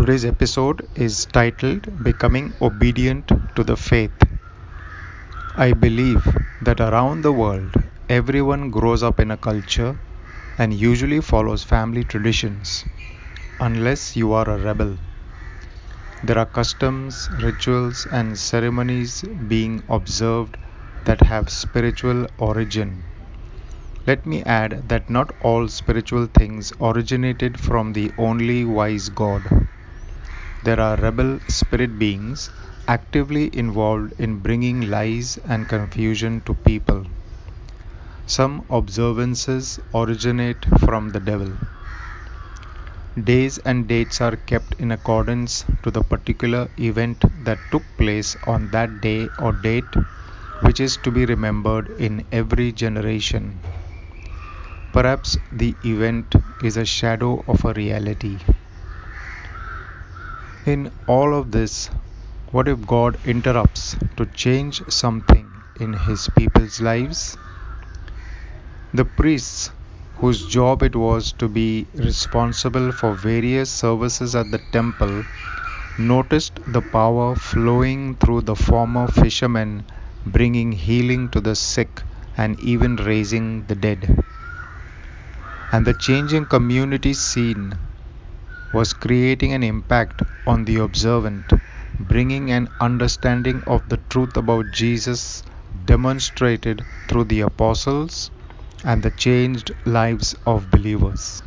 Today's episode is titled Becoming Obedient to the Faith. I believe that around the world, everyone grows up in a culture and usually follows family traditions, unless you are a rebel. There are customs, rituals, and ceremonies being observed that have spiritual origin. Let me add that not all spiritual things originated from the only wise God. There are rebel spirit beings actively involved in bringing lies and confusion to people. Some observances originate from the devil. Days and dates are kept in accordance to the particular event that took place on that day or date, which is to be remembered in every generation. Perhaps the event is a shadow of a reality. In all of this, what if God interrupts to change something in His people's lives? The priests, whose job it was to be responsible for various services at the temple, noticed the power flowing through the former fishermen, bringing healing to the sick and even raising the dead and the changing community scene was creating an impact on the observant, bringing an understanding of the truth about Jesus demonstrated through the apostles and the changed lives of believers.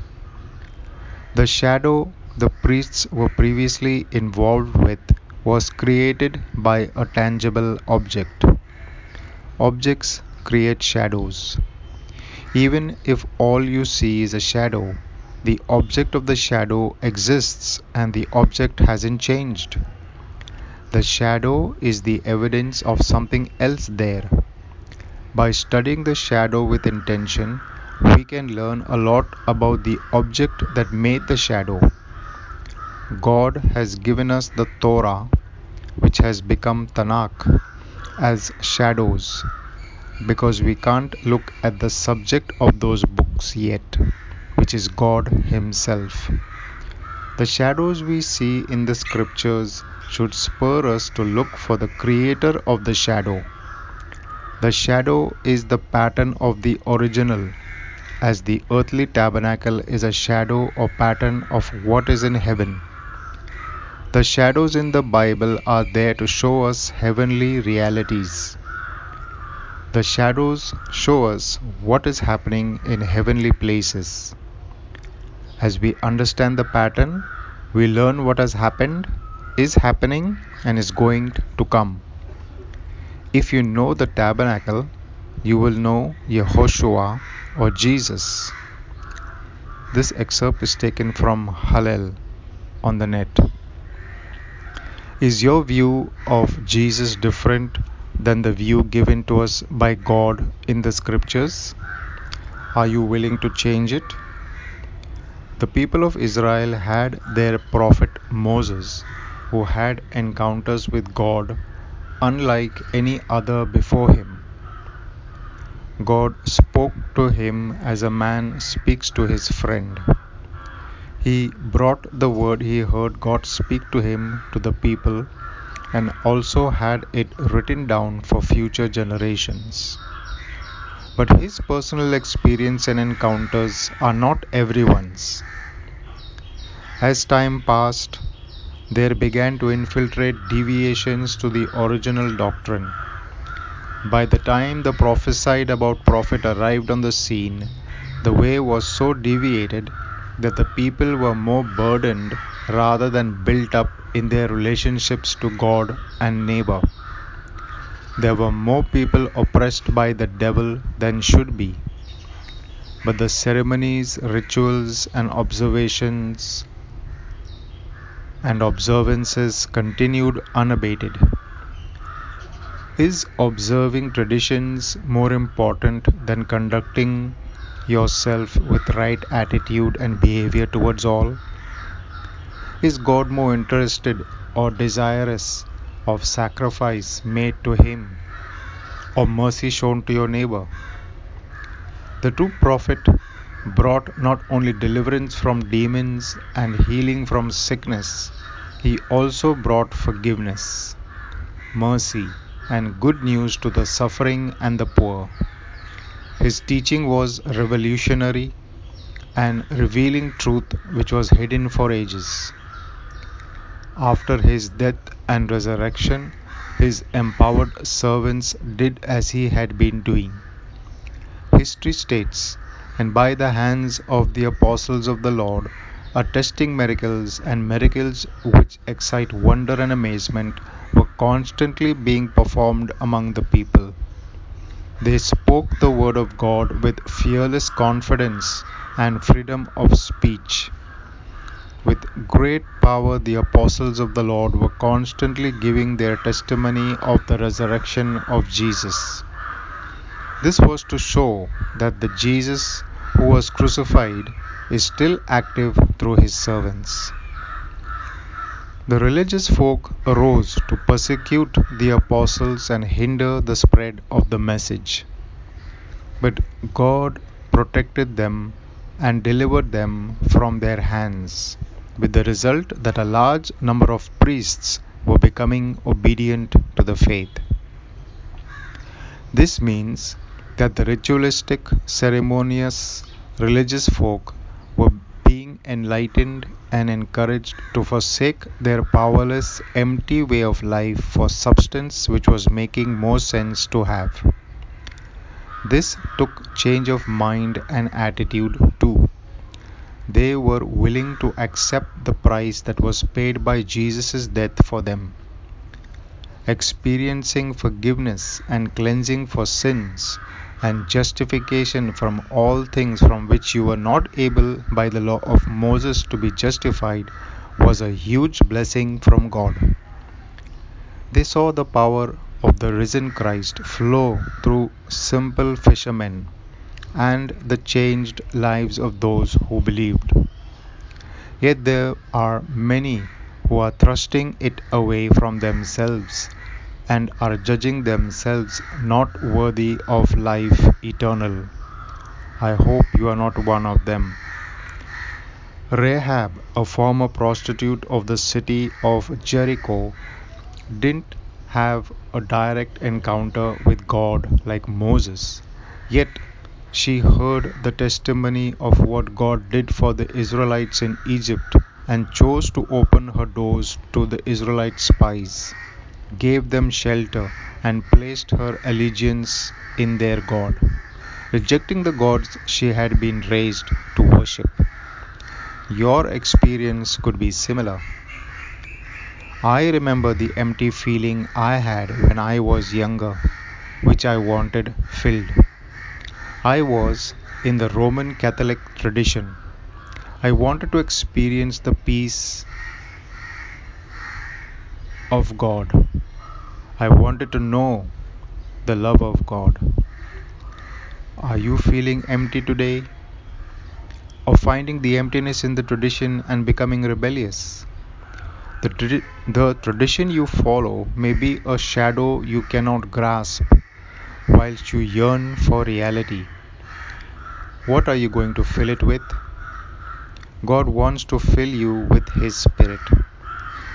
The shadow the priests were previously involved with was created by a tangible object. Objects create shadows. Even if all you see is a shadow, the object of the shadow exists and the object hasn't changed. The shadow is the evidence of something else there. By studying the shadow with intention, we can learn a lot about the object that made the shadow. God has given us the Torah, which has become Tanakh, as shadows because we can't look at the subject of those books yet, which is God Himself. The shadows we see in the scriptures should spur us to look for the creator of the shadow. The shadow is the pattern of the original, as the earthly tabernacle is a shadow or pattern of what is in heaven. The shadows in the Bible are there to show us heavenly realities. The shadows show us what is happening in heavenly places. As we understand the pattern, we learn what has happened, is happening, and is going to come. If you know the tabernacle, you will know Yehoshua or Jesus. This excerpt is taken from Hallel on the net. Is your view of Jesus different than the view given to us by God in the scriptures? Are you willing to change it? The people of Israel had their prophet Moses, who had encounters with God unlike any other before him. God spoke to him as a man speaks to his friend. He brought the word he heard God speak to him to the people and also had it written down for future generations. But his personal experience and encounters are not everyone's. As time passed, there began to infiltrate deviations to the original doctrine. By the time the prophesied about prophet arrived on the scene, the way was so deviated that the people were more burdened rather than built up in their relationships to God and neighbor. There were more people oppressed by the devil than should be. But the ceremonies, rituals, and observations and observances continued unabated. Is observing traditions more important than conducting yourself with right attitude and behavior towards all? Is God more interested or desirous of sacrifice made to Him or mercy shown to your neighbor? The true prophet brought not only deliverance from demons and healing from sickness, he also brought forgiveness, mercy, and good news to the suffering and the poor. His teaching was revolutionary and revealing truth which was hidden for ages. After his death and resurrection, his empowered servants did as he had been doing. History states, and by the hands of the apostles of the Lord, attesting miracles and miracles which excite wonder and amazement were constantly being performed among the people. They spoke the word of God with fearless confidence and freedom of speech. With great power, the apostles of the Lord were constantly giving their testimony of the resurrection of Jesus. This was to show that the Jesus who was crucified is still active through his servants. The religious folk arose to persecute the apostles and hinder the spread of the message. But God protected them and delivered them from their hands, with the result that a large number of priests were becoming obedient to the faith. This means that the ritualistic, ceremonious, religious folk were being enlightened and encouraged to forsake their powerless, empty way of life for substance which was making more sense to have. This took change of mind and attitude too. They were willing to accept the price that was paid by Jesus' death for them. Experiencing forgiveness and cleansing for sins and justification from all things from which you were not able by the law of Moses to be justified was a huge blessing from God. They saw the power of the risen Christ flow through simple fishermen and the changed lives of those who believed. Yet there are many who are thrusting it away from themselves and are judging themselves not worthy of life eternal. I hope you are not one of them. Rahab, a former prostitute of the city of Jericho, didn't have a direct encounter with God like Moses, yet she heard the testimony of what God did for the Israelites in Egypt and chose to open her doors to the Israelite spies gave them shelter, and placed her allegiance in their God, rejecting the gods she had been raised to worship. Your experience could be similar. I remember the empty feeling I had when I was younger, which I wanted filled. I was in the Roman Catholic tradition. I wanted to experience the peace of God. I wanted to know the love of God. Are you feeling empty today? Or finding the emptiness in the tradition and becoming rebellious? The, the tradition you follow may be a shadow you cannot grasp, whilst you yearn for reality. What are you going to fill it with? God wants to fill you with His Spirit.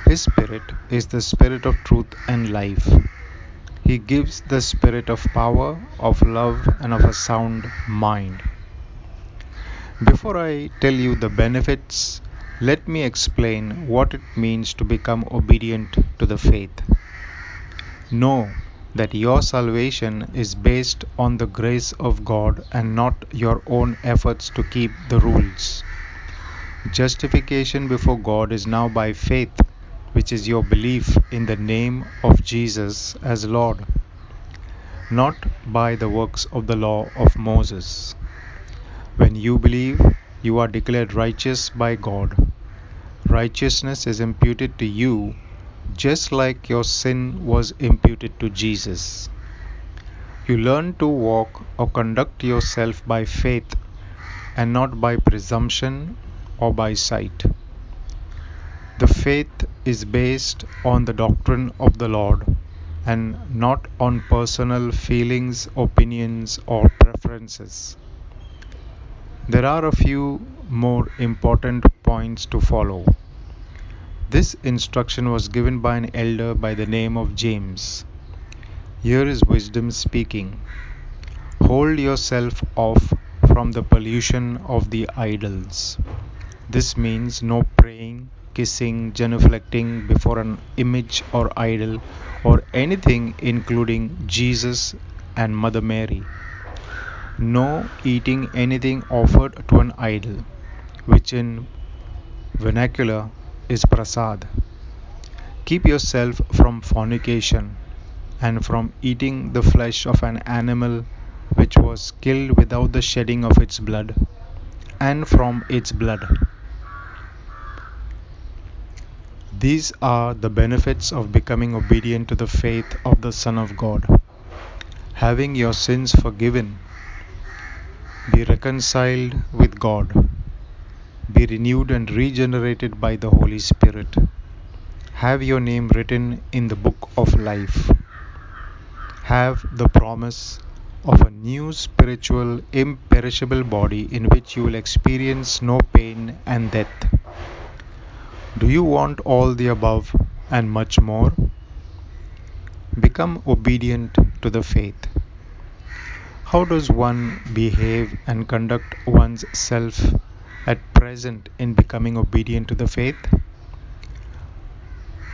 His Spirit is the Spirit of truth and life. He gives the spirit of power, of love, and of a sound mind. Before I tell you the benefits, let me explain what it means to become obedient to the faith. Know that your salvation is based on the grace of God and not your own efforts to keep the rules. Justification before God is now by faith which is your belief in the name of Jesus as Lord, not by the works of the law of Moses. When you believe, you are declared righteous by God. Righteousness is imputed to you just like your sin was imputed to Jesus. You learn to walk or conduct yourself by faith and not by presumption or by sight. The faith is based on the doctrine of the Lord and not on personal feelings, opinions, or preferences. There are a few more important points to follow. This instruction was given by an elder by the name of James. Here is wisdom speaking. Hold yourself off from the pollution of the idols. This means no praying, kissing, genuflecting before an image or idol or anything including Jesus and Mother Mary. No eating anything offered to an idol, which in vernacular is prasad. Keep yourself from fornication and from eating the flesh of an animal which was killed without the shedding of its blood, and from its blood. These are the benefits of becoming obedient to the faith of the Son of God. Having your sins forgiven, be reconciled with God be renewed and regenerated by the Holy Spirit. Have your name written in the book of life. Have the promise of a new spiritual, imperishable body in which you will experience no pain and death. Do you want all the above and much more? Become obedient to the faith. How does one behave and conduct one's self at present in becoming obedient to the faith?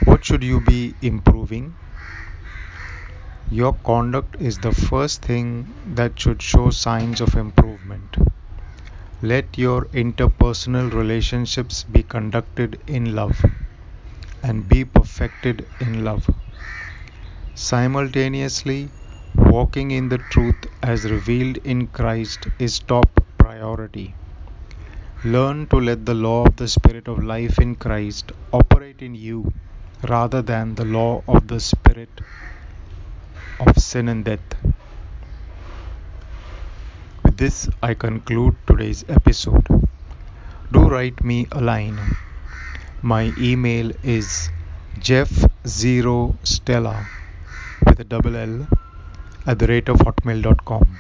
What should you be improving? Your conduct is the first thing that should show signs of improvement. Let your interpersonal relationships be conducted in love and be perfected in love. Simultaneously, walking in the truth as revealed in Christ is top priority. Learn to let the law of the Spirit of life in Christ operate in you rather than the law of the Spirit of sin and death. With this, I conclude today's episode. Do write me a line. My email is jeff0stella with a double L at the rate of hotmail.com.